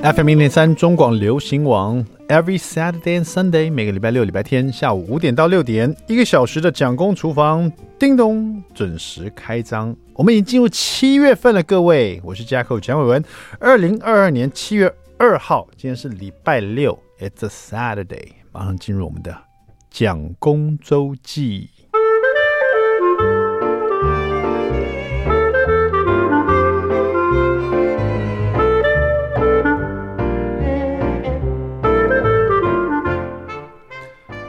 FM 零点三中广流行网，Every Saturday and Sunday，每个礼拜六、礼拜天下午五点到六点，一个小时的蒋公厨房，叮咚，准时开张。我们已经进入七月份了，各位，我是 jack 蒋伟文。二零二二年七月二号，今天是礼拜六，It's a Saturday，马上进入我们的蒋公周记。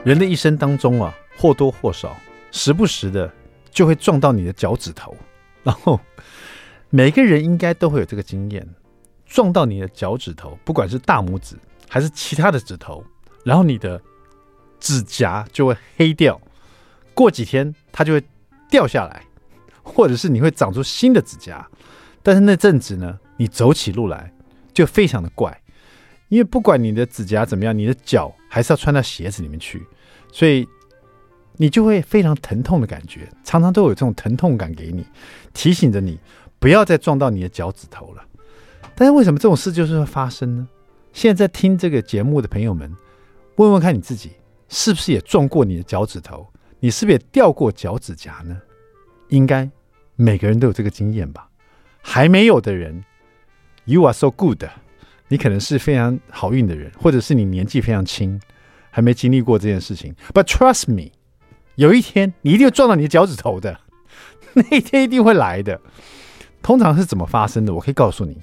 人的一生当中啊，或多或少，时不时的就会撞到你的脚趾头。然后每个人应该都会有这个经验，撞到你的脚趾头，不管是大拇指还是其他的指头，然后你的指甲就会黑掉，过几天它就会掉下来，或者是你会长出新的指甲。但是那阵子呢，你走起路来就非常的怪，因为不管你的指甲怎么样，你的脚还是要穿到鞋子里面去。所以你就会非常疼痛的感觉，常常都有这种疼痛感给你，提醒着你不要再撞到你的脚趾头了。但是为什么这种事就是会发生呢？现在在听这个节目的朋友们，问问看你自己，是不是也撞过你的脚趾头？你是不是也掉过脚趾甲呢？应该每个人都有这个经验吧？还没有的人，You are so good，你可能是非常好运的人，或者是你年纪非常轻。还没经历过这件事情，But trust me，有一天你一定会撞到你的脚趾头的，那一天一定会来的。通常是怎么发生的？我可以告诉你，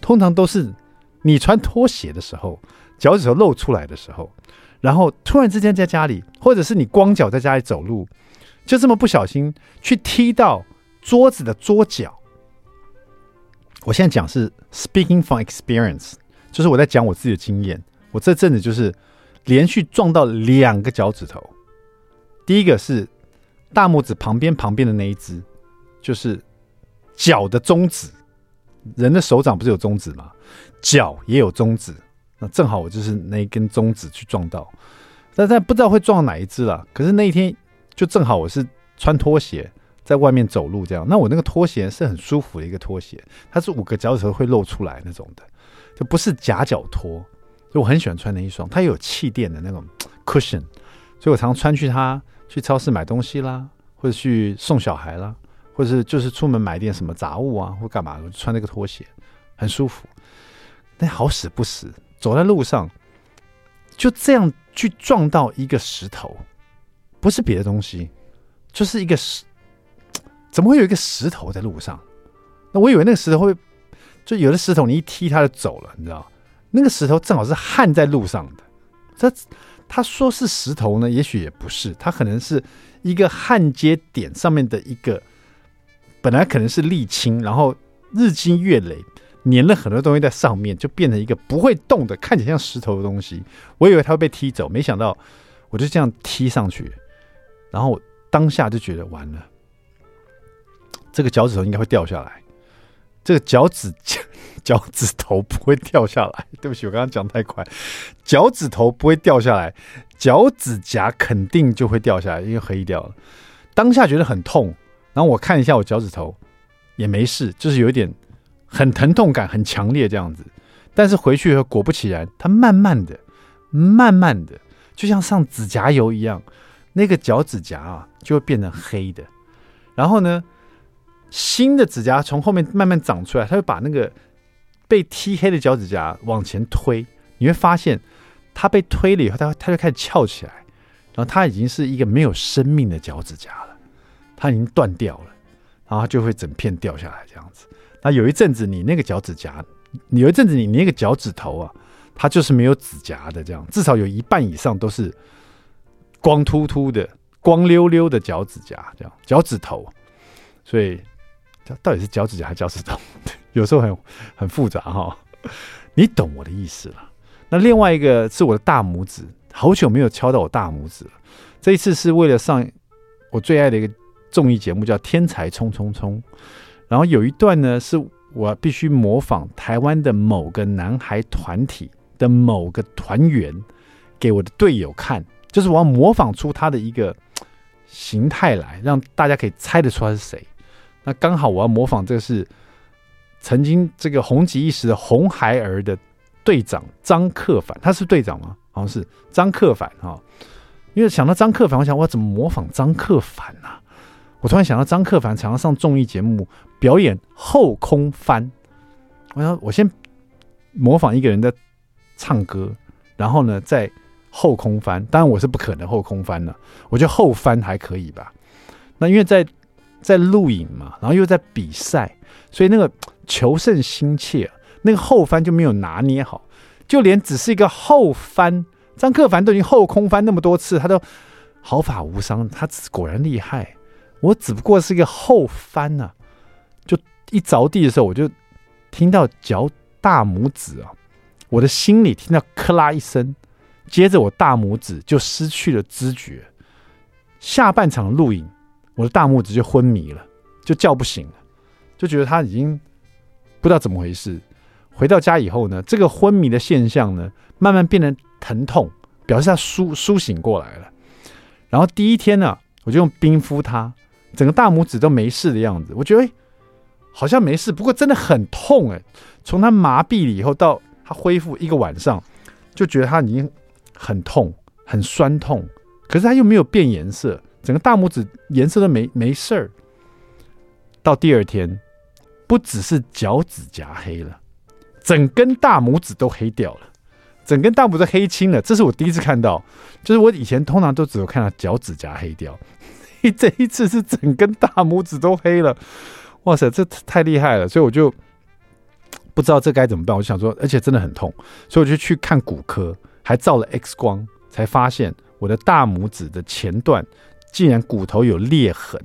通常都是你穿拖鞋的时候，脚趾头露出来的时候，然后突然之间在家里，或者是你光脚在家里走路，就这么不小心去踢到桌子的桌角。我现在讲是 speaking from experience，就是我在讲我自己的经验。我这阵子就是。连续撞到两个脚趾头，第一个是大拇指旁边旁边的那一只，就是脚的中指。人的手掌不是有中指吗？脚也有中指，那正好我就是那一根中指去撞到，但但不知道会撞到哪一只了。可是那一天就正好我是穿拖鞋在外面走路，这样，那我那个拖鞋是很舒服的一个拖鞋，它是五个脚趾头会露出来那种的，就不是夹脚拖。就我很喜欢穿那一双，它有气垫的那种 cushion，所以我常常穿去它去超市买东西啦，或者去送小孩啦，或者是就是出门买点什么杂物啊，或干嘛，我就穿那个拖鞋，很舒服。但好死不死，走在路上就这样去撞到一个石头，不是别的东西，就是一个石，怎么会有一个石头在路上？那我以为那个石头会，就有的石头你一踢它就走了，你知道？那个石头正好是焊在路上的，他他说是石头呢，也许也不是，它可能是一个焊接点上面的一个，本来可能是沥青，然后日积月累粘了很多东西在上面，就变成一个不会动的，看起来像石头的东西。我以为它会被踢走，没想到我就这样踢上去，然后当下就觉得完了，这个脚趾头应该会掉下来，这个脚趾。脚趾头不会掉下来，对不起，我刚刚讲太快。脚趾头不会掉下来，脚趾甲肯定就会掉下来，因为黑掉了。当下觉得很痛，然后我看一下我脚趾头，也没事，就是有一点很疼痛感，很强烈这样子。但是回去以后，果不其然，它慢慢的、慢慢的，就像上指甲油一样，那个脚趾甲啊就会变成黑的。然后呢，新的指甲从后面慢慢长出来，它会把那个。被踢黑的脚趾甲往前推，你会发现它被推了以后，它它就开始翘起来，然后它已经是一个没有生命的脚趾甲了，它已经断掉了，然后就会整片掉下来这样子。那有一阵子你那个脚趾甲，有一阵子你那个脚趾头啊，它就是没有指甲的这样，至少有一半以上都是光秃秃的、光溜溜的脚趾甲这样，脚趾头。所以，到底是脚趾甲还是脚趾头？有时候很很复杂哈，你懂我的意思了。那另外一个是我的大拇指，好久没有敲到我大拇指了。这一次是为了上我最爱的一个综艺节目，叫《天才冲冲冲》。然后有一段呢，是我必须模仿台湾的某个男孩团体的某个团员给我的队友看，就是我要模仿出他的一个形态来，让大家可以猜得出他是谁。那刚好我要模仿这个是。曾经这个红极一时的红孩儿的队长张克凡，他是队长吗？好像是张克凡哈。因为想到张克凡，我想我怎么模仿张克凡呢、啊？我突然想到张克凡常常上综艺节目表演后空翻，我想我先模仿一个人在唱歌，然后呢再后空翻。当然我是不可能后空翻了，我觉得后翻还可以吧。那因为在在录影嘛，然后又在比赛，所以那个求胜心切，那个后翻就没有拿捏好，就连只是一个后翻。张克凡都已经后空翻那么多次，他都毫发无伤。他果然厉害，我只不过是一个后翻呐、啊。就一着地的时候，我就听到脚大拇指啊，我的心里听到咔啦一声，接着我大拇指就失去了知觉。下半场录影，我的大拇指就昏迷了，就叫不醒了，就觉得他已经不知道怎么回事。回到家以后呢，这个昏迷的现象呢，慢慢变得疼痛，表示他苏苏醒过来了。然后第一天呢，我就用冰敷他，整个大拇指都没事的样子。我觉得，哎，好像没事，不过真的很痛哎。从他麻痹了以后到他恢复一个晚上，就觉得他已经很痛，很酸痛。可是他又没有变颜色，整个大拇指颜色都没没事儿。到第二天，不只是脚趾甲黑了。整根大拇指都黑掉了，整根大拇指黑青了，这是我第一次看到。就是我以前通常都只有看到脚趾甲黑掉，这一次是整根大拇指都黑了。哇塞，这太厉害了！所以我就不知道这该怎么办。我就想说，而且真的很痛，所以我就去看骨科，还照了 X 光，才发现我的大拇指的前段竟然骨头有裂痕。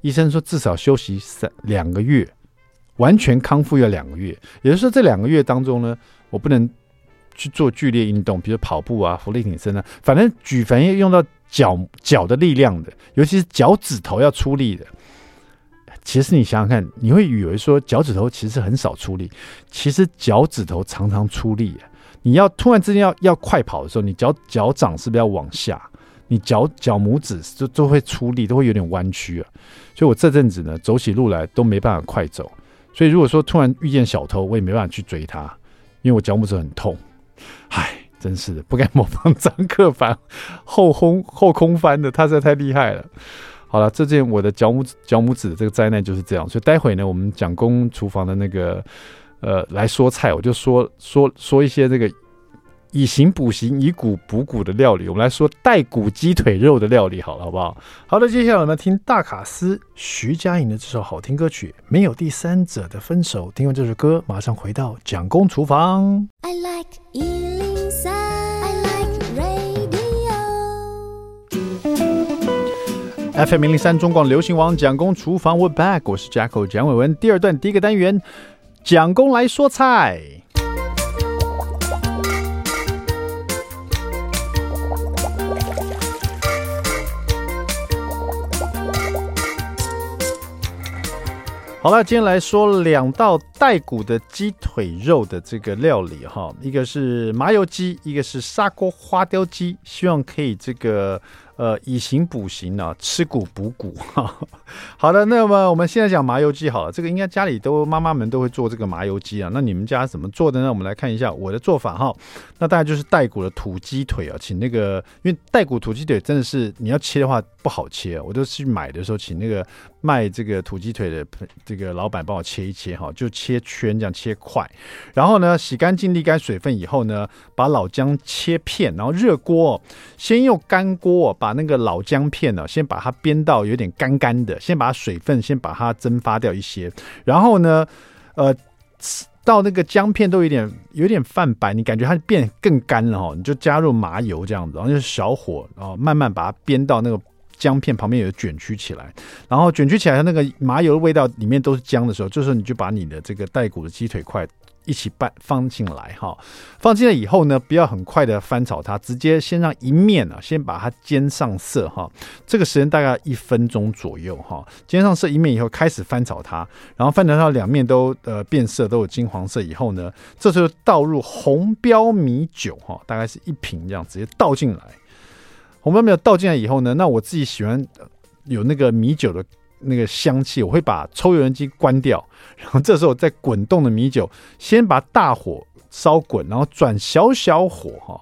医生说至少休息三两个月。完全康复要两个月，也就是说这两个月当中呢，我不能去做剧烈运动，比如跑步啊、伏地挺身啊，反正举凡要用到脚脚的力量的，尤其是脚趾头要出力的。其实你想想看，你会以为说脚趾头其实很少出力，其实脚趾头常常出力。你要突然之间要要快跑的时候，你脚脚掌是不是要往下？你脚脚拇指就都会出力，都会有点弯曲啊。所以我这阵子呢，走起路来都没办法快走。所以，如果说突然遇见小偷，我也没办法去追他，因为我脚拇指很痛。唉，真是的，不该模仿张克凡后空后空翻的，他实在太厉害了。好了，这件我的脚拇指脚拇指的这个灾难就是这样。所以待会呢，我们蒋公厨房的那个呃来说菜，我就说说说一些这个。以形补形，以骨补骨的料理，我们来说带骨鸡腿肉的料理，好了，好不好？好的，接下来我们听大卡司徐佳莹的这首好听歌曲《没有第三者的分手》。听完这首歌，马上回到蒋公厨房。I like 103, I like radio FM 零零三中广流行王蒋公厨房，We're back，我是 Jacko 蒋伟文。第二段第一个单元，蒋公来说菜。好了，今天来说两道带骨的鸡腿肉的这个料理哈，一个是麻油鸡，一个是砂锅花雕鸡，希望可以这个。呃，以形补形啊，吃骨补骨哈。好的，那么我们现在讲麻油鸡好了，这个应该家里都妈妈们都会做这个麻油鸡啊。那你们家怎么做的呢？我们来看一下我的做法哈。那大概就是带骨的土鸡腿啊，请那个因为带骨土鸡腿真的是你要切的话不好切，我都去买的时候请那个卖这个土鸡腿的这个老板帮我切一切哈，就切圈这样切块，然后呢洗干净沥干水分以后呢，把老姜切片，然后热锅先用干锅。把那个老姜片呢，先把它煸到有点干干的，先把水分先把它蒸发掉一些，然后呢，呃，到那个姜片都有点有点泛白，你感觉它变更干了哈，你就加入麻油这样子，然后就小火，然后慢慢把它煸到那个姜片旁边有卷曲起来，然后卷曲起来，那个麻油的味道里面都是姜的时候，这时候你就把你的这个带骨的鸡腿块。一起拌放进来哈，放进来以后呢，不要很快的翻炒它，直接先让一面啊，先把它煎上色哈。这个时间大概一分钟左右哈，煎上色一面以后开始翻炒它，然后翻炒到两面都呃变色，都有金黄色以后呢，这时候倒入红标米酒哈，大概是一瓶这样，直接倒进来。红标米酒倒进来以后呢，那我自己喜欢有那个米酒的。那个香气，我会把抽油烟机关掉，然后这时候再滚动的米酒，先把大火烧滚，然后转小小火哈，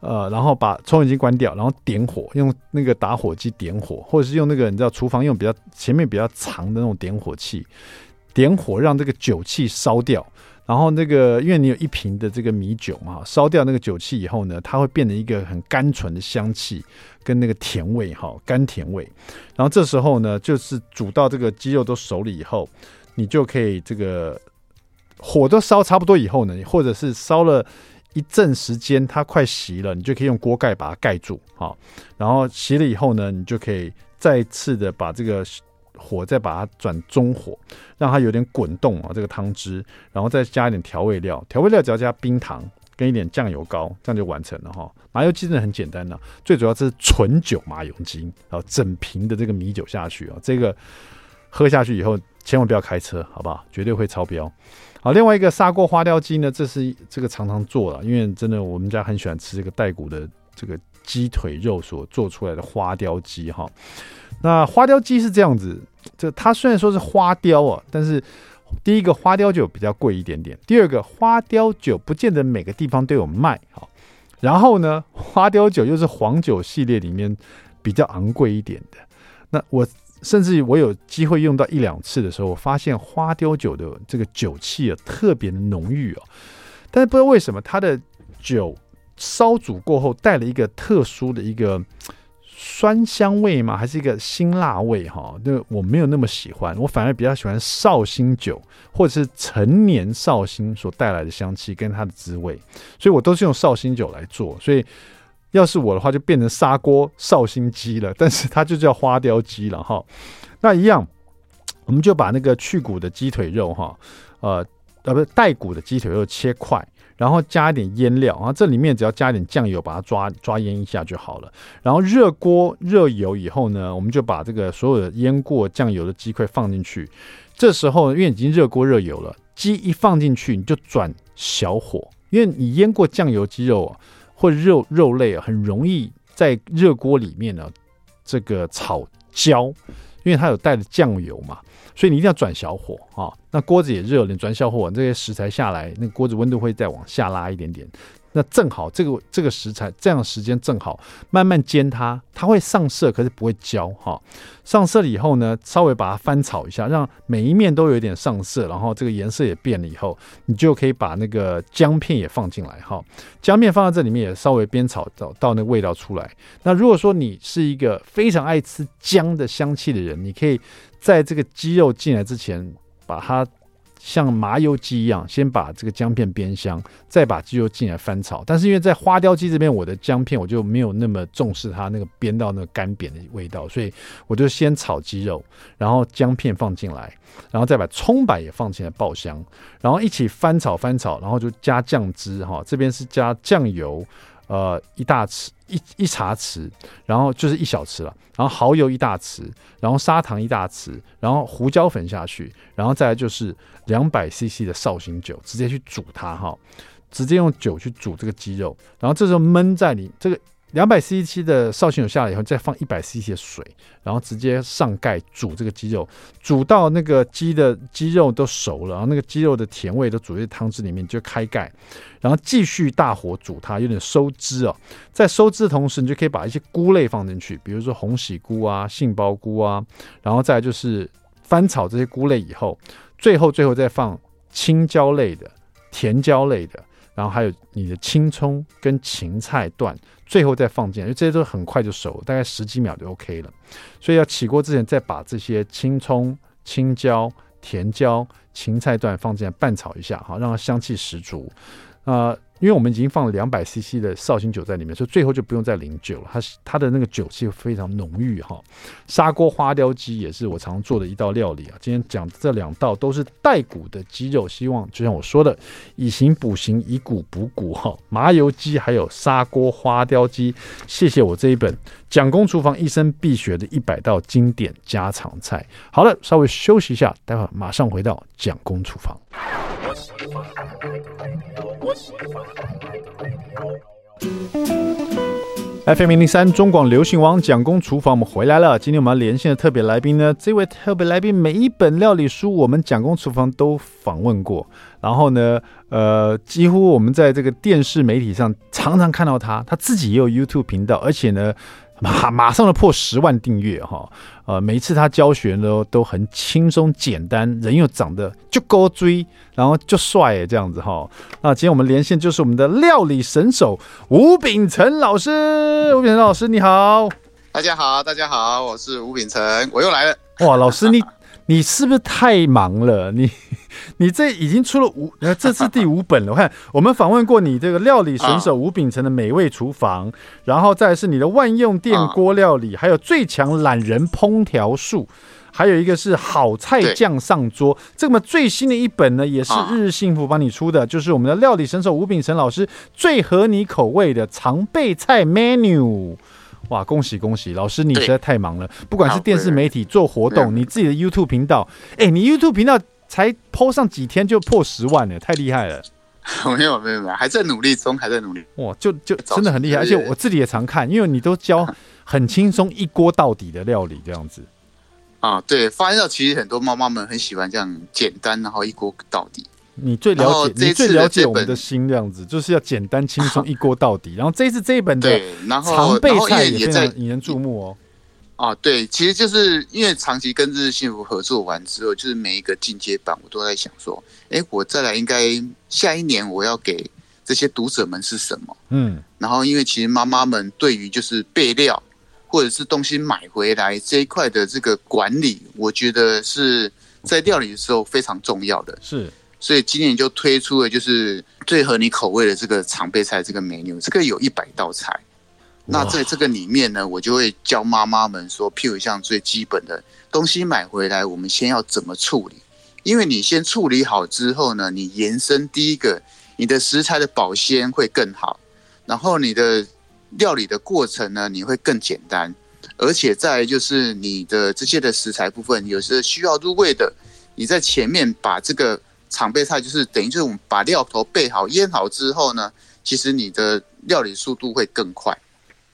呃，然后把抽油烟机关掉，然后点火，用那个打火机点火，或者是用那个你知道厨房用比较前面比较长的那种点火器，点火让这个酒气烧掉。然后那个，因为你有一瓶的这个米酒嘛，烧掉那个酒气以后呢，它会变成一个很甘醇的香气跟那个甜味哈，甘甜味。然后这时候呢，就是煮到这个鸡肉都熟了以后，你就可以这个火都烧差不多以后呢，或者是烧了一阵时间，它快熄了，你就可以用锅盖把它盖住哈。然后熄了以后呢，你就可以再次的把这个。火再把它转中火，让它有点滚动啊，这个汤汁，然后再加一点调味料，调味料只要加冰糖跟一点酱油膏，这样就完成了哈。麻油鸡真的很简单的，最主要是纯酒麻油鸡，然后整瓶的这个米酒下去啊，这个喝下去以后千万不要开车，好不好？绝对会超标。好，另外一个砂锅花雕鸡呢，这是这个常常做了，因为真的我们家很喜欢吃这个带骨的这个鸡腿肉所做出来的花雕鸡哈。那花雕鸡是这样子，这它虽然说是花雕啊，但是第一个花雕酒比较贵一点点，第二个花雕酒不见得每个地方都有卖，好，然后呢，花雕酒又是黄酒系列里面比较昂贵一点的。那我甚至我有机会用到一两次的时候，我发现花雕酒的这个酒气啊特别的浓郁哦，但是不知道为什么它的酒烧煮过后带了一个特殊的一个。酸香味吗？还是一个辛辣味？哈，那我没有那么喜欢，我反而比较喜欢绍兴酒或者是陈年绍兴所带来的香气跟它的滋味，所以我都是用绍兴酒来做。所以要是我的话，就变成砂锅绍兴鸡了，但是它就叫花雕鸡了哈。那一样，我们就把那个去骨的鸡腿肉哈，呃呃，不是带骨的鸡腿肉切块。然后加一点腌料，然后这里面只要加一点酱油，把它抓抓腌一下就好了。然后热锅热油以后呢，我们就把这个所有的腌过酱油的鸡块放进去。这时候因为已经热锅热油了，鸡一放进去你就转小火，因为你腌过酱油鸡肉啊，或肉肉类啊，很容易在热锅里面呢这个炒焦，因为它有带着酱油嘛。所以你一定要转小火啊、那锅子也热了，你转小火，这些食材下来，那锅子温度会再往下拉一点点，那正好这个这个食材这样时间正好，慢慢煎它，它会上色，可是不会焦哈、上色了以后呢，稍微把它翻炒一下，让每一面都有点上色，然后这个颜色也变了以后，你就可以把那个姜片也放进来哈、姜片放在这里面也稍微煸炒到到那个味道出来。那如果说你是一个非常爱吃姜的香气的人，你可以。在这个鸡肉进来之前，把它像麻油鸡一样，先把这个姜片煸香，再把鸡肉进来翻炒。但是因为在花雕鸡这边，我的姜片我就没有那么重视它那个煸到那个干煸的味道，所以我就先炒鸡肉，然后姜片放进来，然后再把葱白也放进来爆香，然后一起翻炒翻炒，然后就加酱汁哈，这边是加酱油。呃，一大匙，一一茶匙，然后就是一小匙了，然后蚝油一大匙，然后砂糖一大匙，然后胡椒粉下去，然后再来就是两百 CC 的绍兴酒，直接去煮它哈，直接用酒去煮这个鸡肉，然后这时候焖在你这个。两百 CC 的绍兴酒下来以后，再放一百 CC 的水，然后直接上盖煮这个鸡肉，煮到那个鸡的鸡肉都熟了，然后那个鸡肉的甜味都煮在汤汁里面，就开盖，然后继续大火煮它，有点收汁哦。在收汁的同时，你就可以把一些菇类放进去，比如说红喜菇啊、杏鲍菇啊，然后再就是翻炒这些菇类以后，最后最后再放青椒类的、甜椒类的。然后还有你的青葱跟芹菜段，最后再放进来，因为这些都很快就熟，大概十几秒就 OK 了。所以要起锅之前，再把这些青葱、青椒、甜椒、芹菜段放进来拌炒一下，哈，让它香气十足。啊、因为我们已经放了两百 CC 的绍兴酒在里面，所以最后就不用再淋酒了。它它的那个酒气非常浓郁哈。砂锅花雕鸡也是我常做的一道料理啊。今天讲这两道都是带骨的鸡肉，希望就像我说的，以形补形，以骨补骨哈。麻油鸡还有砂锅花雕鸡，谢谢我这一本蒋公厨房一生必学的一百道经典家常菜。好了，稍微休息一下，待会儿马上回到蒋公厨房。FM 零零三中广流行王蒋公厨房，我们回来了。今天我们要连线的特别来宾呢，这位特别来宾每一本料理书我们蒋公厨房都访问过，然后呢，呃，几乎我们在这个电视媒体上常常看到他，他自己也有 YouTube 频道，而且呢。马马上就破十万订阅哈，呃，每一次他教学呢都很轻松简单，人又长得就高追，然后就帅这样子哈。那今天我们连线就是我们的料理神手吴秉辰老师，吴秉辰老师你好，大家好，大家好，我是吴秉辰，我又来了。哇，老师你你是不是太忙了？你？你这已经出了五，呃，这是第五本了。我看我们访问过你这个料理神手吴秉辰的美味厨房，然后再是你的万用电锅料理，还有最强懒人烹调术，还有一个是好菜酱上桌。这么最新的一本呢，也是日日幸福帮你出的，就是我们的料理神手吴秉辰老师最合你口味的常备菜 menu。哇，恭喜恭喜，老师你实在太忙了，不管是电视媒体做活动，你自己的 YouTube 频道，哎，你 YouTube 频道。才 PO 上几天就破十万了，太厉害了！没有没有没有，还在努力中，还在努力。哇，就就真的很厉害，而且我自己也常看，因为你都教很轻松一锅到底的料理这样子。啊，对，发现到其实很多妈妈们很喜欢这样简单，然后一锅到底。你最了解，你最了解我们的心这样子，就是要简单轻松一锅到底。然后这一次这一本的常备菜也非常引人注目哦。啊，对，其实就是因为长期跟日日幸福合作完之后，就是每一个进阶版，我都在想说，哎，我再来应该下一年我要给这些读者们是什么？嗯，然后因为其实妈妈们对于就是备料或者是东西买回来这一块的这个管理，我觉得是在料理的时候非常重要的。是，所以今年就推出了就是最合你口味的这个常备菜这个 menu，这个有一百道菜。那在这个里面呢，我就会教妈妈们说，譬如像最基本的东西买回来，我们先要怎么处理？因为你先处理好之后呢，你延伸第一个，你的食材的保鲜会更好，然后你的料理的过程呢，你会更简单，而且再就是你的这些的食材部分，有时候需要入味的，你在前面把这个常备菜，就是等于就是我们把料头备好腌好之后呢，其实你的料理速度会更快。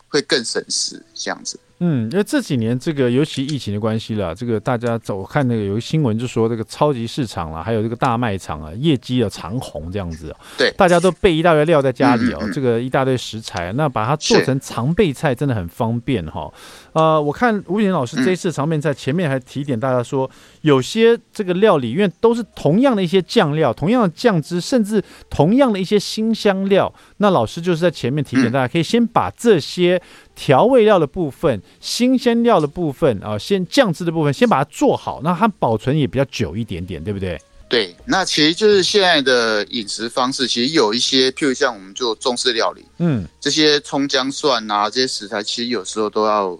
会更省时，这样子。嗯，因为这几年这个尤其疫情的关系啦，这个大家走看那个有个新闻就说这个超级市场啦，还有这个大卖场啊，业绩啊长红这样子。对，大家都备一大堆料在家里哦，嗯嗯嗯，这个一大堆食材，那把它做成常备菜真的很方便哈。呃，我看吴秉承老师这一次常备菜前面还提点大家说，有些这个料理因为都是同样的一些酱料、同样的酱汁，甚至同样的一些新香料，那老师就是在前面提点大家，可以先把这些调味料的部分、新鲜料的部分啊，先酱汁的部分先把它做好，那它保存也比较久一点点，对不对？对，那其实就是现在的饮食方式，其实有一些，譬如像我们做中式料理，嗯，这些葱姜蒜啊，这些食材其实有时候都要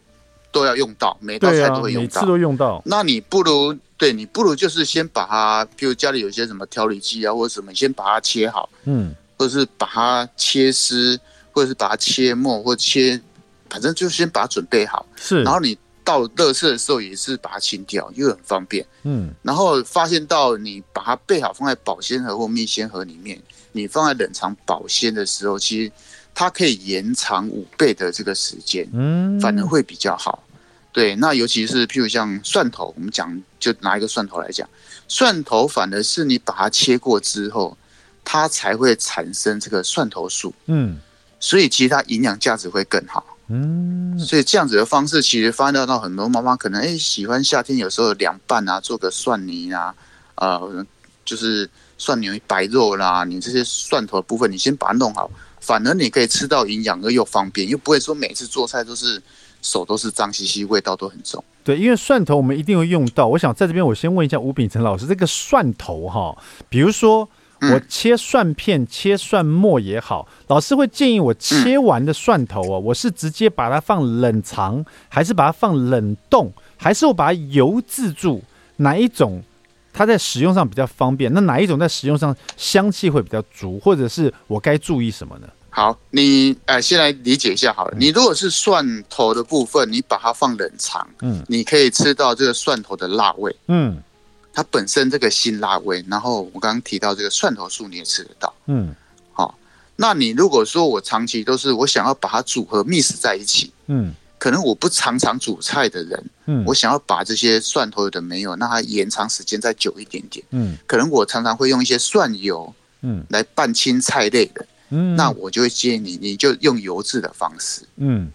都要用到，每道菜都会用到，每次都用到。那你不如，对你不如就是先把它，譬如家里有些什么调理剂啊，或者什么，你先把它切好，嗯，或者是把它切丝，或者是把它切末，或切，反正就先把它准备好，是，然后你。到乐色的时候也是把它清掉，又很方便。嗯，然后发现到你把它备好放在保鲜盒或密鲜盒里面，你放在冷藏保鲜的时候，其实它可以延长五倍的这个时间，嗯，反而会比较好。对，那尤其是譬如像蒜头，我们讲就拿一个蒜头来讲，蒜头反而是你把它切过之后，它才会产生这个蒜头素，嗯，所以其实它营养价值会更好。嗯，所以这样子的方式，其实发现到很多妈妈可能哎、欸、喜欢夏天有时候凉拌啊，做个蒜泥啊，呃，就是蒜泥白肉啦，你这些蒜头的部分，你先把它弄好，反而你可以吃到营养而又方便，又不会说每次做菜都是手都是脏兮兮，味道都很重。对，因为蒜头我们一定会用到。我想在这边我先问一下吴秉承老师，这个蒜头哈，比如说。我切蒜片、切蒜末也好，老师会建议我切完的蒜头啊，我是直接把它放冷藏，还是把它放冷冻，还是我把它油渍住？哪一种它在使用上比较方便？那哪一种在使用上香气会比较足？或者是我该注意什么呢？好，你呃，先来理解一下好了。你如果是蒜头的部分，你把它放冷藏，嗯，你可以吃到这个蒜头的辣味，嗯。它本身这个辛辣味，然后我刚刚提到这个蒜头素你也吃得到，嗯，好，那你如果说我长期都是我想要把它组合 mix 在一起，嗯，可能我不常常煮菜的人，嗯，我想要把这些蒜头有的没有，让它延长时间再久一点点，嗯，可能我常常会用一些蒜油，嗯，来拌青菜类的，嗯，那我就会建议你，你就用油渍的方式，嗯，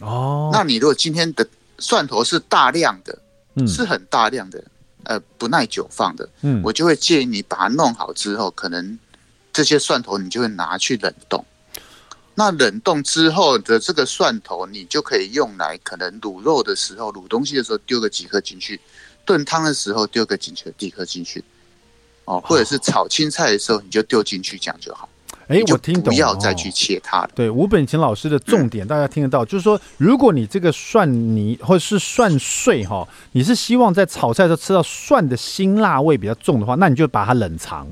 哦，那你如果今天的蒜头是大量的，嗯，是很大量的，呃，不耐久放的，嗯，我就会建议你把它弄好之后，可能。这些蒜头你就会拿去冷冻，那冷冻之后的这个蒜头，你就可以用来可能卤肉的时候、卤东西的时候丢个几颗进去，炖汤的时候丢个几颗、几颗进去，哦，或者是炒青菜的时候你就丢进去，这样就好。哎，我听懂了，不要再去切它了。对，吴本琴老师的重点，大家听得到，就是说，如果你这个蒜泥或者是蒜碎哈，你是希望在炒菜的时候吃到蒜的辛辣味比较重的话，那你就把它冷藏。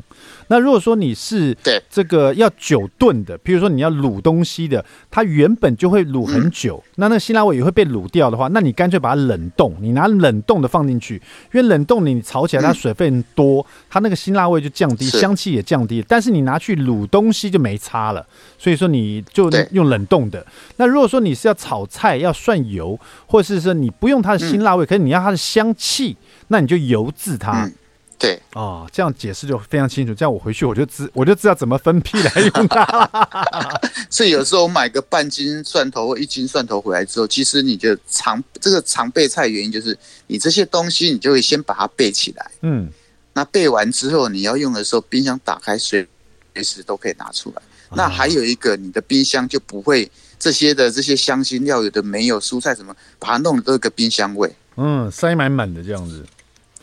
那如果说你是对这个要久炖的，比如说你要卤东西的，它原本就会卤很久，那那个辛辣味也会被卤掉的话，那你干脆把它冷冻，你拿冷冻的放进去，因为冷冻你炒起来它水分多，它那个辛辣味就降低，香气也降低。但是你拿去卤东西就没差了，所以说你就用冷冻的。那如果说你是要炒菜要涮油，或者是说你不用它的辛辣味，可是你要它的香气，那你就油渍它。对哦，这样解释就非常清楚。这样我回去我就知我就知道怎么分批来用它了。所以有时候我买个半斤蒜头或一斤蒜头回来之后，其实你就常这个常备菜原因就是你这些东西你就会先把它备起来。嗯，那备完之后你要用的时候，冰箱打开随随时都可以拿出来。那还有一个，你的冰箱就不会这些的这些香辛料有的没有蔬菜什么，把它弄的都有个冰箱味。嗯，塞满满的这样子。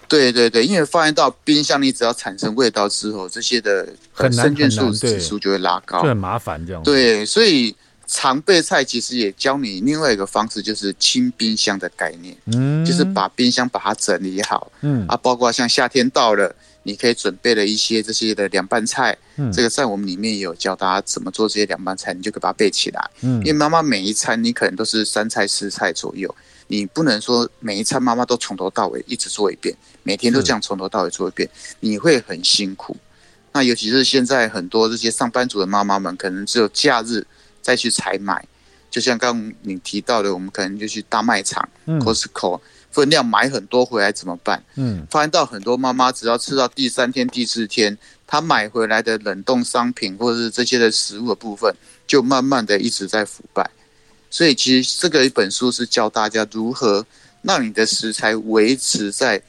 对对对，因为发现到冰箱，里只要产生味道之后，这些的生菌素指数就会拉高，就很麻烦这样。对，所以常备菜其实也教你另外一个方式，就是清冰箱的概念，嗯，就是把冰箱把它整理好，嗯。啊，包括像夏天到了，你可以准备了一些这些的凉拌菜，嗯，这个在我们里面也有教大家怎么做这些凉拌菜，你就可以把它备起来，嗯，因为妈妈每一餐你可能都是三菜四菜左右。你不能说每一餐妈妈都从头到尾一直做一遍，每天都这样从头到尾做一遍，你会很辛苦。那尤其是现在很多这些上班族的妈妈们，可能只有假日再去采买。就像刚刚你提到的，我们可能就去大卖场、嗯、Costco，分量买很多回来怎么办？嗯，发现到很多妈妈只要吃到第三天、第四天，她买回来的冷冻商品或者是这些的食物的部分，就慢慢的一直在腐败。所以其实这个一本书是教大家如何让你的食材维持在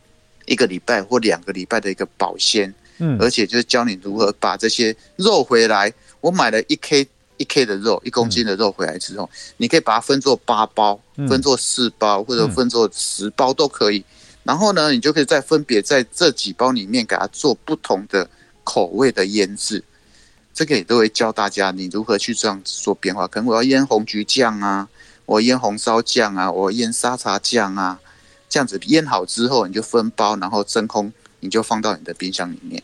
一个礼拜或两个礼拜的一个保鲜，嗯，而且就是教你如何把这些肉回来。我买了一 K 一 K 的肉，一公斤的肉回来之后，你可以把它分作八包，分作四包，或者分作十包都可以。然后呢，你就可以再分别在这几包里面给它做不同的口味的腌制。这个也都会教大家你如何去这样子做变化。可能我要腌红橘酱啊，我腌红烧酱啊，我腌沙茶酱啊，这样子腌好之后，你就分包，然后真空，你就放到你的冰箱里面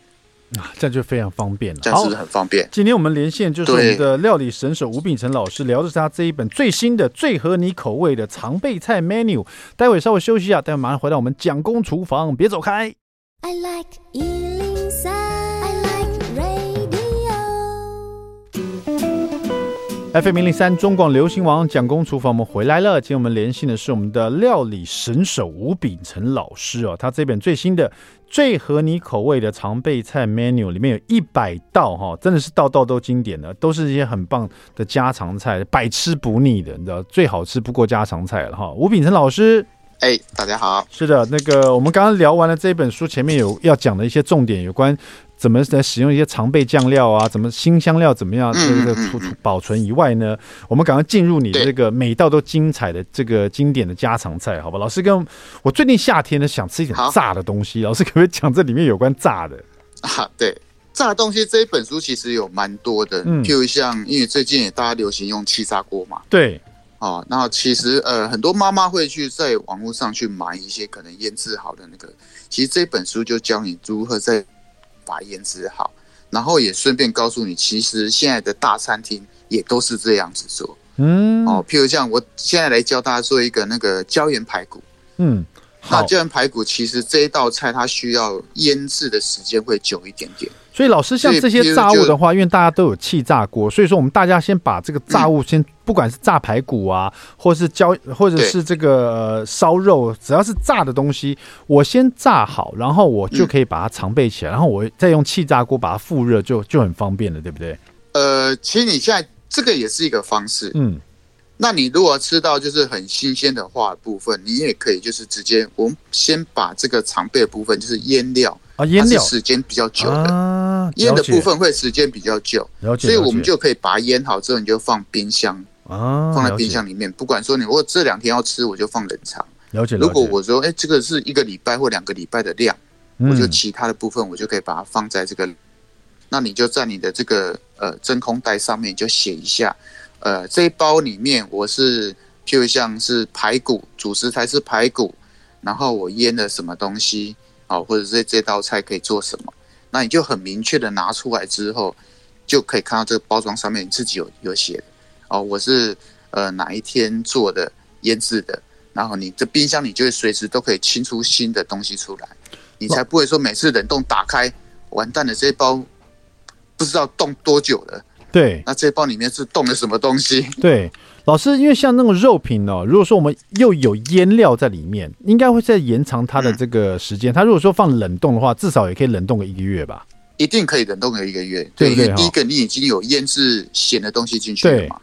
啊，这样就非常方便了。这样是不是很方便？今天我们连线就是我们的料理神手吴秉成老师，聊的是他这一本最新的、最合你口味的常备菜 menu。待会稍微休息一下，待会马上回到我们蒋公厨房，别走开。I like FM 零零三中广流行王蒋公厨房，我们回来了。今天我们连线的是我们的料理神手吴秉承老师哦，他这本最新的、最合你口味的常备菜 menu 里面有一百道哈，真的是道道都经典的，都是一些很棒的家常菜，百吃不腻的，你知道最好吃不过家常菜了哈。吴秉承老师，哎，大家好，是的，那个我们刚刚聊完了这本书，前面有要讲的一些重点，有关。怎么来使用一些常备酱料啊？怎么新香料怎么样这个储储保存以外呢？我们赶快进入你的这个每道都精彩的这个经典的家常菜，好吧？老师跟我最近夏天呢想吃一点炸的东西，老师可不可以讲这里面有关炸的 啊？对，炸的东西这一本书其实有蛮多的，嗯，譬如像因为最近也大家流行用气炸锅嘛，对，哦，那其实呃很多妈妈会去在网络上去买一些可能腌制好的那个，其实这本书就教你如何在把腌制好，然后也顺便告诉你，其实现在的大餐厅也都是这样子做。嗯，哦，譬如像我现在来教大家做一个那个椒盐排骨。嗯，那椒盐排骨其实这一道菜它需要腌制的时间会久一点点。所以老师像这些炸物的话，因为大家都有气炸锅，所以说我们大家先把这个炸物先，不管是炸排骨啊，或是焦，或者是这个烧肉，只要是炸的东西，我先炸好，然后我就可以把它常备起来，然后我再用气炸锅把它复热，就就很方便了，对不对？呃，其实你现在这个也是一个方式，嗯。那你如果吃到就是很新鲜的话的部分，你也可以就是直接，我们先把这个常备的部分就是腌料啊，腌料时间比较久的，腌的部分会时间比较久，所以我们就可以把它腌好之后，你就放冰箱啊，放在冰箱里面。不管说你如果这两天要吃，我就放冷藏。了解。如果我说，哎，这个是一个礼拜或两个礼拜的量，我就其他的部分我就可以把它放在这个，那你就在你的这个呃真空袋上面就写一下。呃，这一包里面我是，譬如像是排骨，主食材是排骨，然后我腌了什么东西，哦，或者是这道菜可以做什么，那你就很明确的拿出来之后，就可以看到这个包装上面你自己有有写的，哦，我是呃哪一天做的腌制的，然后你这冰箱里就会随时都可以清出新的东西出来，你才不会说每次冷冻打开，完蛋了，这一包不知道冻多久了。对，那这包里面是冻了什么东西？对，老师，因为像那种肉品哦，如果说我们又有腌料在里面，应该会再延长它的这个时间。嗯、它如果说放冷冻的话，至少也可以冷冻个一个月吧？一定可以冷冻个一个月。对，对，对，因为第一个你已经有腌制咸的东西进去了嘛，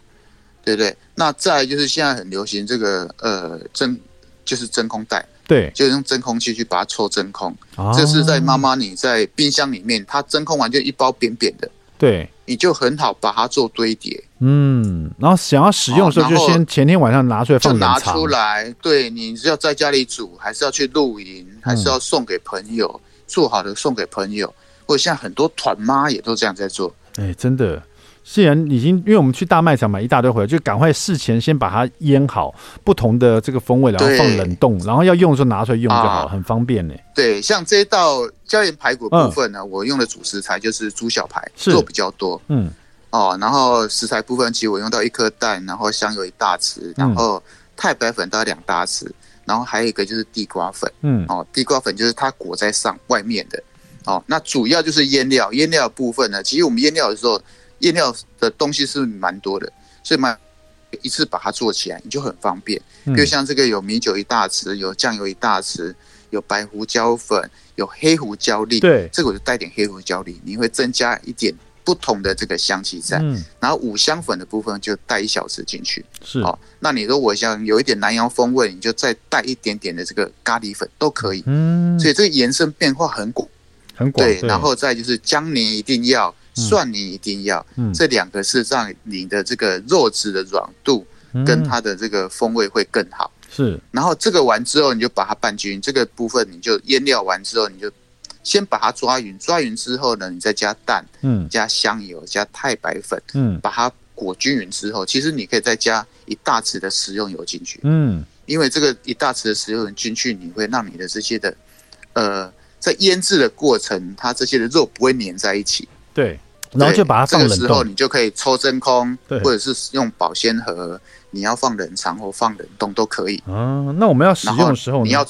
对，对对。那再来就是现在很流行这个呃真，就是真空袋，对，就用真空器去把它抽真空。哦、这是在妈妈你在冰箱里面，它真空完就一包扁扁的。对，你就很好把它做堆叠，嗯，然后想要使用的时候，就先前天晚上拿出来放冷拿出来，对，你是要在家里煮，还是要去露营，还是要送给朋友？嗯、做好的送给朋友，或者像很多团妈也都这样在做。哎，真的。既然已经，因为我们去大卖场买一大堆回来，就赶快事前先把它腌好，不同的这个风味，然后放冷冻，然后要用的时候拿出来用就好，很方便呢。对，像这一道椒盐排骨部分呢，我用的主食材就是猪小排，做比较多。嗯，哦，然后食材部分其实我用到一颗蛋，然后香油一大匙，然后太白粉大概两大匙，然后还有一个就是地瓜粉。嗯，哦，地瓜粉就是它裹在上外面的。哦，那主要就是腌料，腌料的部分呢，其实我们腌料的时候。腌料的东西是蛮多的，所以嘛，一次把它做起来，你就很方便。比如像这个有米酒一大匙，有酱油一大匙，有白胡椒粉，有黑胡椒粒。对，这个我就带点黑胡椒粒，你会增加一点不同的这个香气在。嗯，然后五香粉的部分就带一小匙进去。是哦，那你如果想有一点南洋风味，你就再带一点点的这个咖喱粉都可以。嗯，所以这个延伸变化很广，很广。对，然后再就是姜泥一定要。蒜泥一定要，嗯、这两个是让你的这个肉质的软度跟它的这个风味会更好。是，然后这个完之后，你就把它拌均匀。这个部分你就腌料完之后，你就先把它抓匀。抓匀之后呢，你再加蛋，嗯，加香油，加太白粉，嗯，把它裹均匀之后，其实你可以再加一大匙的食用油进去，嗯，因为这个一大匙的食用油进去，你会让你的这些的，呃，在腌制的过程，它这些的肉不会粘在一起。对，然后就把它放冷冻。这个时候你就可以抽真空，对，或者是用保鲜盒，你要放冷藏或放冷冻都可以。啊，那我们要使用的时候，你要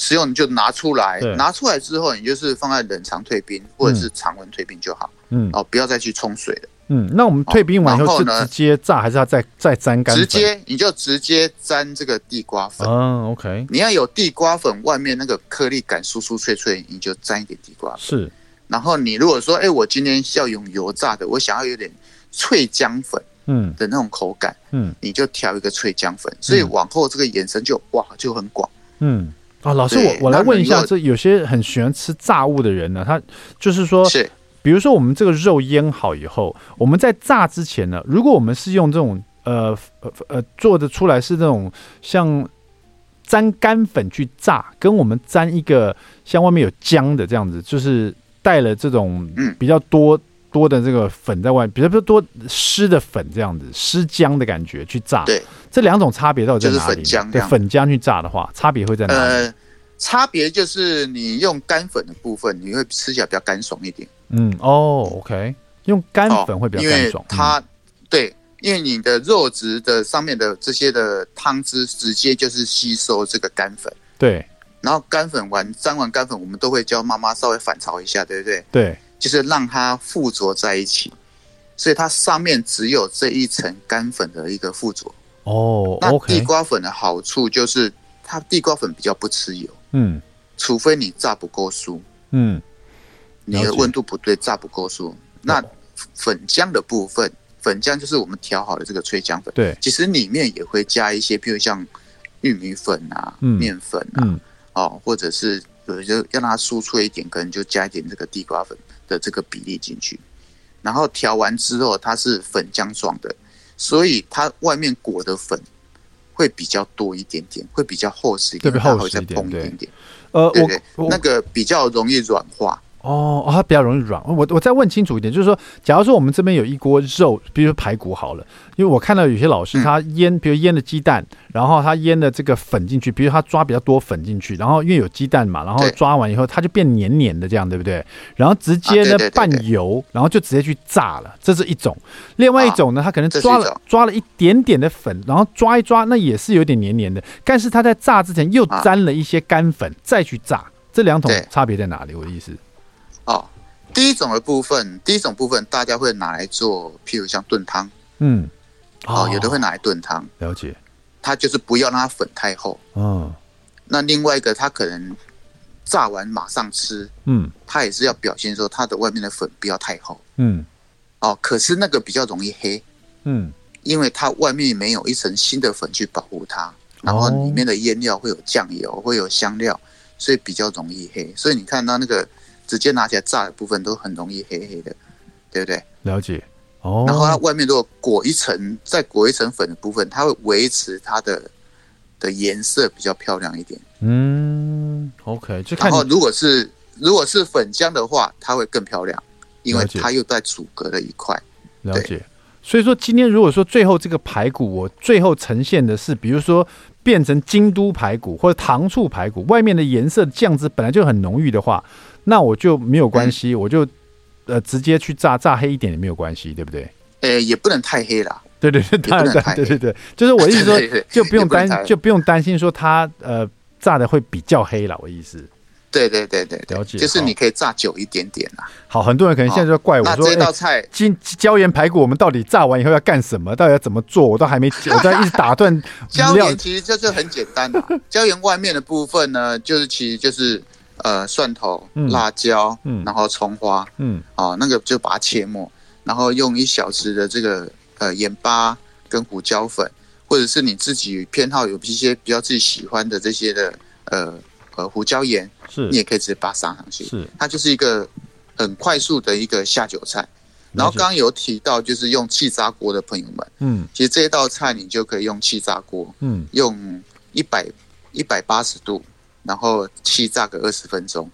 使用你就拿出来，拿出来之后你就是放在冷藏退冰或者是常温退冰就好。嗯，哦，不要再去冲水了。嗯，那我们退冰完以后是直接炸，还是要再再沾干粉？直接你就直接沾这个地瓜粉。嗯，OK。你要有地瓜粉外面那个颗粒感，酥酥脆脆，你就沾一点地瓜粉。是。然后你如果说，哎，我今天要用油炸的，我想要有点脆姜粉，嗯的那种口感，嗯，你就调一个脆姜粉。所以往后这个延伸就哇就很广，嗯啊，老师我我来问一下，这有些很喜欢吃炸物的人呢，他就是说，是，比如说我们这个肉腌好以后，我们在炸之前呢，如果我们是用这种呃呃呃做的出来是这种像沾干粉去炸，跟我们沾一个像外面有姜的这样子，就是。带了这种比较多多的这个粉在外，比如说多湿的粉这样子，湿浆的感觉去炸。对，这两种差别到底在哪里？粉浆对，粉浆去炸的话，差别会在哪里？呃，差别就是你用干粉的部分，你会吃起来比较干爽一点。嗯，哦，OK，用干粉会比较干爽。它、嗯、对，因为你的肉质的上面的这些的汤汁，直接就是吸收这个干粉。对。然后干粉完沾完干粉，我们都会教妈妈稍微反潮一下，对不对？对。就是让它附着在一起，所以它上面只有这一层干粉的一个附着。哦，那地瓜粉的好处就是它地瓜粉比较不吃油，嗯，除非你炸不够酥，嗯，你的温度不对，炸不够酥。那粉浆的部分，粉浆就是我们调好的这个脆浆粉，对，其实里面也会加一些，譬如像玉米粉啊、面粉啊，哦，或者是有就让它酥脆一点，可能就加一点这个地瓜粉的这个比例进去，然后调完之后它是粉浆状的。所以它外面裹的粉会比较多一点点，会比较厚实一点，它会再蓬一点点。呃，对对，那个比较容易软化。哦，它比较容易软。我我再问清楚一点，就是说，假如说我们这边有一锅肉，比如说排骨好了，因为我看到有些老师他腌，比如腌的鸡蛋，然后他腌的这个粉进去，比如他抓比较多粉进去，然后因为有鸡蛋嘛，然后抓完以后它就变黏黏的这样，对不对？然后直接呢拌油，然后就直接去炸了，这是一种。另外一种呢，他可能抓了抓了一点点的粉，然后抓一抓，那也是有点黏黏的，但是他在炸之前又沾了一些干粉再去炸，这两种差别在哪里？我的意思。哦，第一种的部分，第一种部分大家会拿来做，譬如像炖汤，嗯，哦，有的会拿来炖汤，了解。它就是不要让它粉太厚，嗯。那另外一个，它可能炸完马上吃，嗯，它也是要表现说它的外面的粉不要太厚，嗯。哦，可是那个比较容易黑，嗯，因为它外面没有一层新的粉去保护它，然后里面的腌料会有酱油，会有香料，所以比较容易黑。所以你看到那个。直接拿起来炸的部分都很容易黑黑的，对不对？了解哦。然后它外面如果裹一层，再裹一层粉的部分，它会维持它的的颜色比较漂亮一点。嗯，OK。就看然后如果是如果是粉浆的话，它会更漂亮，因为它又在阻隔了一块。了解。所以说今天如果说最后这个排骨，我最后呈现的是，比如说变成京都排骨或者糖醋排骨，外面的颜色酱汁本来就很浓郁的话。那我就没有关系，嗯、我就呃直接去炸，炸黑一点也没有关系，对不对？呃，也不能太黑啦。对对对，当然对对对，就是我意思说，就不用担 就不用担心说它呃炸的会比较黑了，我意思。对对对对，了解。就是你可以炸久一点点啦。好，很多人可能现在就怪我说，这道菜金椒盐排骨，我们到底炸完以后要干什么？到底要怎么做？我都还没，我在一直打断。椒盐其实就是很简单的，椒盐外面的部分呢，就是其实就是。呃，蒜头、辣椒，嗯，然后葱花，嗯，哦，那个就把它切末，然后用一小匙的这个呃盐巴跟胡椒粉，或者是你自己偏好有一些比较自己喜欢的这些的呃呃胡椒盐，是，你也可以直接把它撒上去，是，它就是一个很快速的一个下酒菜。然后刚刚有提到就是用气炸锅的朋友们，嗯，其实这一道菜你就可以用气炸锅，嗯，用一百一百八十度。然后气炸个二十分钟，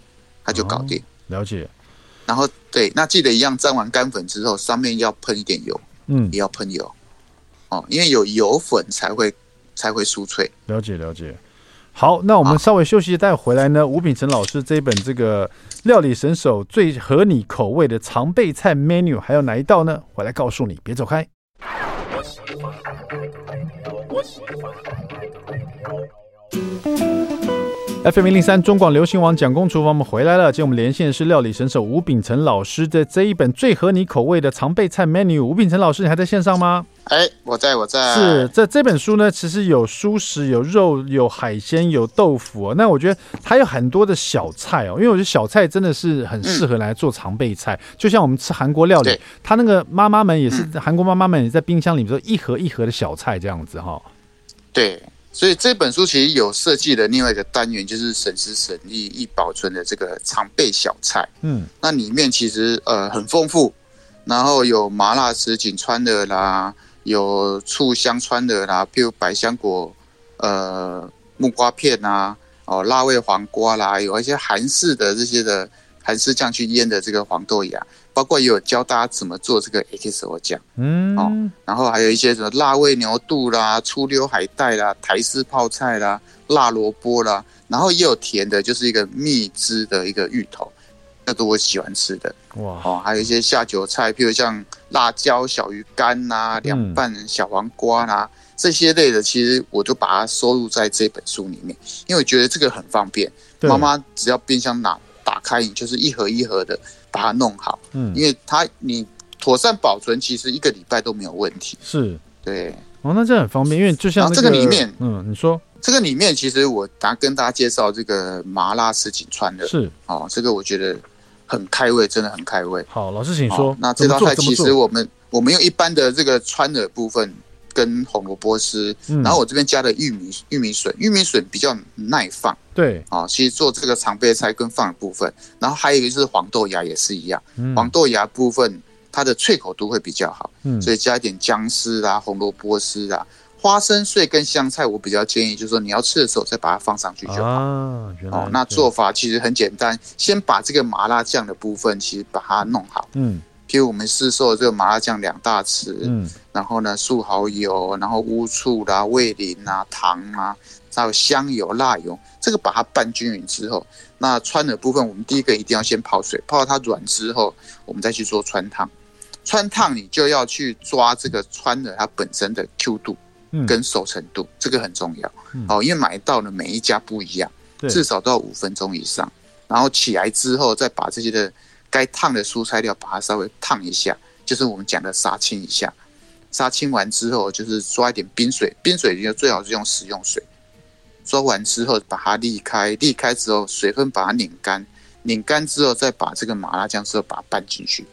它就搞定。哦、了解。然后对，那记得一样，沾完干粉之后，上面要喷一点油，嗯，也要喷油，哦，因为有油粉才会才会酥脆。了解了解。好，那我们稍微休息，待会回来呢。吴秉辰老师这一本这个料理神手最合你口味的常备菜 menu 还有哪一道呢？我来告诉你，别走开。FM 零零三中广流行网蒋公厨房，我们回来了。今天我们连线的是料理神手吴秉辰老师的这一本最合你口味的常备菜 menu。吴秉辰老师，你还在线上吗？哎，我在，我在。是这这本书呢，其实有蔬食，有肉，有海鲜，有豆腐哦。那我觉得它有很多的小菜哦，因为我觉得小菜真的是很适合来做常备菜。嗯、就像我们吃韩国料理，他那个妈妈们也是韩国妈妈们也在冰箱里边一盒一盒的小菜这样子哈、哦。对。所以这本书其实有设计的另外一个单元，就是省时省力易保存的这个常备小菜。嗯，那里面其实呃很丰富，然后有麻辣什锦川的啦，有醋香川的啦，譬如百香果、呃木瓜片啊，哦辣味黄瓜啦，有一些韩式的这些的韩式酱去腌的这个黄豆芽。包括也有教大家怎么做这个 XO 酱，嗯，哦，然后还有一些什么辣味牛肚啦、粗溜海带啦、台式泡菜啦、辣萝卜啦，然后也有甜的，就是一个蜜汁的一个芋头，那都我喜欢吃的。哇，哦，还有一些下酒菜，譬如像辣椒小鱼干呐、凉拌小黄瓜啦，嗯、这些类的，其实我就把它收入在这本书里面，因为我觉得这个很方便，妈妈只要冰箱拿打开，你就是一盒一盒的。把它弄好。嗯，因为它你妥善保存，其实一个礼拜都没有问题。是，对。哦，那这很方便，因为就像、那个、这个里面，嗯，你说这个里面，其实我打跟大家介绍这个麻辣什锦川的，是哦，这个我觉得很开胃，真的很开胃。好，老师请说。哦、那这道菜其实我们我们用一般的这个川的部分跟红萝卜丝，嗯、然后我这边加的玉米玉米笋，玉米笋比较耐放。对，啊、哦，其实做这个常备菜跟放的部分，然后还有一个就是黄豆芽也是一样，嗯、黄豆芽部分它的脆口度会比较好，嗯，所以加一点姜丝啊、红萝卜丝啊。花生碎跟香菜，我比较建议，就是说你要吃的时候再把它放上去就好。啊，哦，那做法其实很简单，先把这个麻辣酱的部分其实把它弄好。嗯，譬如我们市售的这个麻辣酱两大匙，嗯，然后呢，素蚝油，然后乌醋啦、味淋啊、糖啊，还有香油、辣油，这个把它拌均匀之后，那川的部分，我们第一个一定要先泡水，泡到它软之后，我们再去做川烫。川烫你就要去抓这个川的它本身的 Q 度。跟熟成度、嗯、这个很重要，哦，因为买到的每一家不一样，至少都要五分钟以上。然后起来之后，再把这些的该烫的蔬菜料把它稍微烫一下，就是我们讲的杀青一下。杀青完之后，就是抓一点冰水，冰水就最好是用食用水。抓完之后把它沥开，沥开之后水分把它拧干，拧干之后再把这个麻辣酱之后把它拌进去。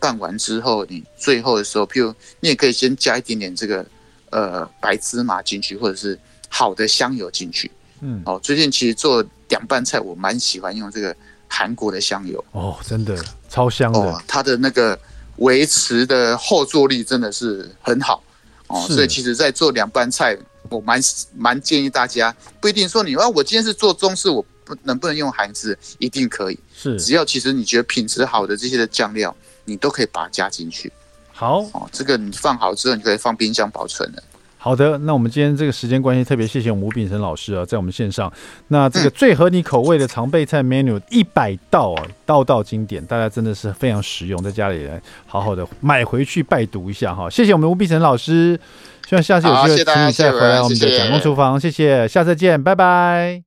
拌完之后，你最后的时候，譬如你也可以先加一点点这个。呃，白芝麻进去，或者是好的香油进去。嗯，哦，最近其实做凉拌菜，我蛮喜欢用这个韩国的香油。哦，真的超香的。哦，它的那个维持的后坐力真的是很好。哦，所以其实，在做凉拌菜，我蛮蛮建议大家，不一定说你，啊，我今天是做中式，我不能不能用韩式，一定可以。是，只要其实你觉得品质好的这些的酱料，你都可以把它加进去。好哦，这个你放好之后，你可以放冰箱保存了。好的，那我们今天这个时间关系，特别谢谢我们吴秉辰老师啊，在我们线上。那这个最合你口味的常备菜 menu 一百道啊，道道经典，大家真的是非常实用，在家里来好好的买回去拜读一下哈。谢谢我们吴秉辰老师，希望下次有机会请你再回来我们的蒋公厨房，谢谢，谢谢，下次见，拜拜。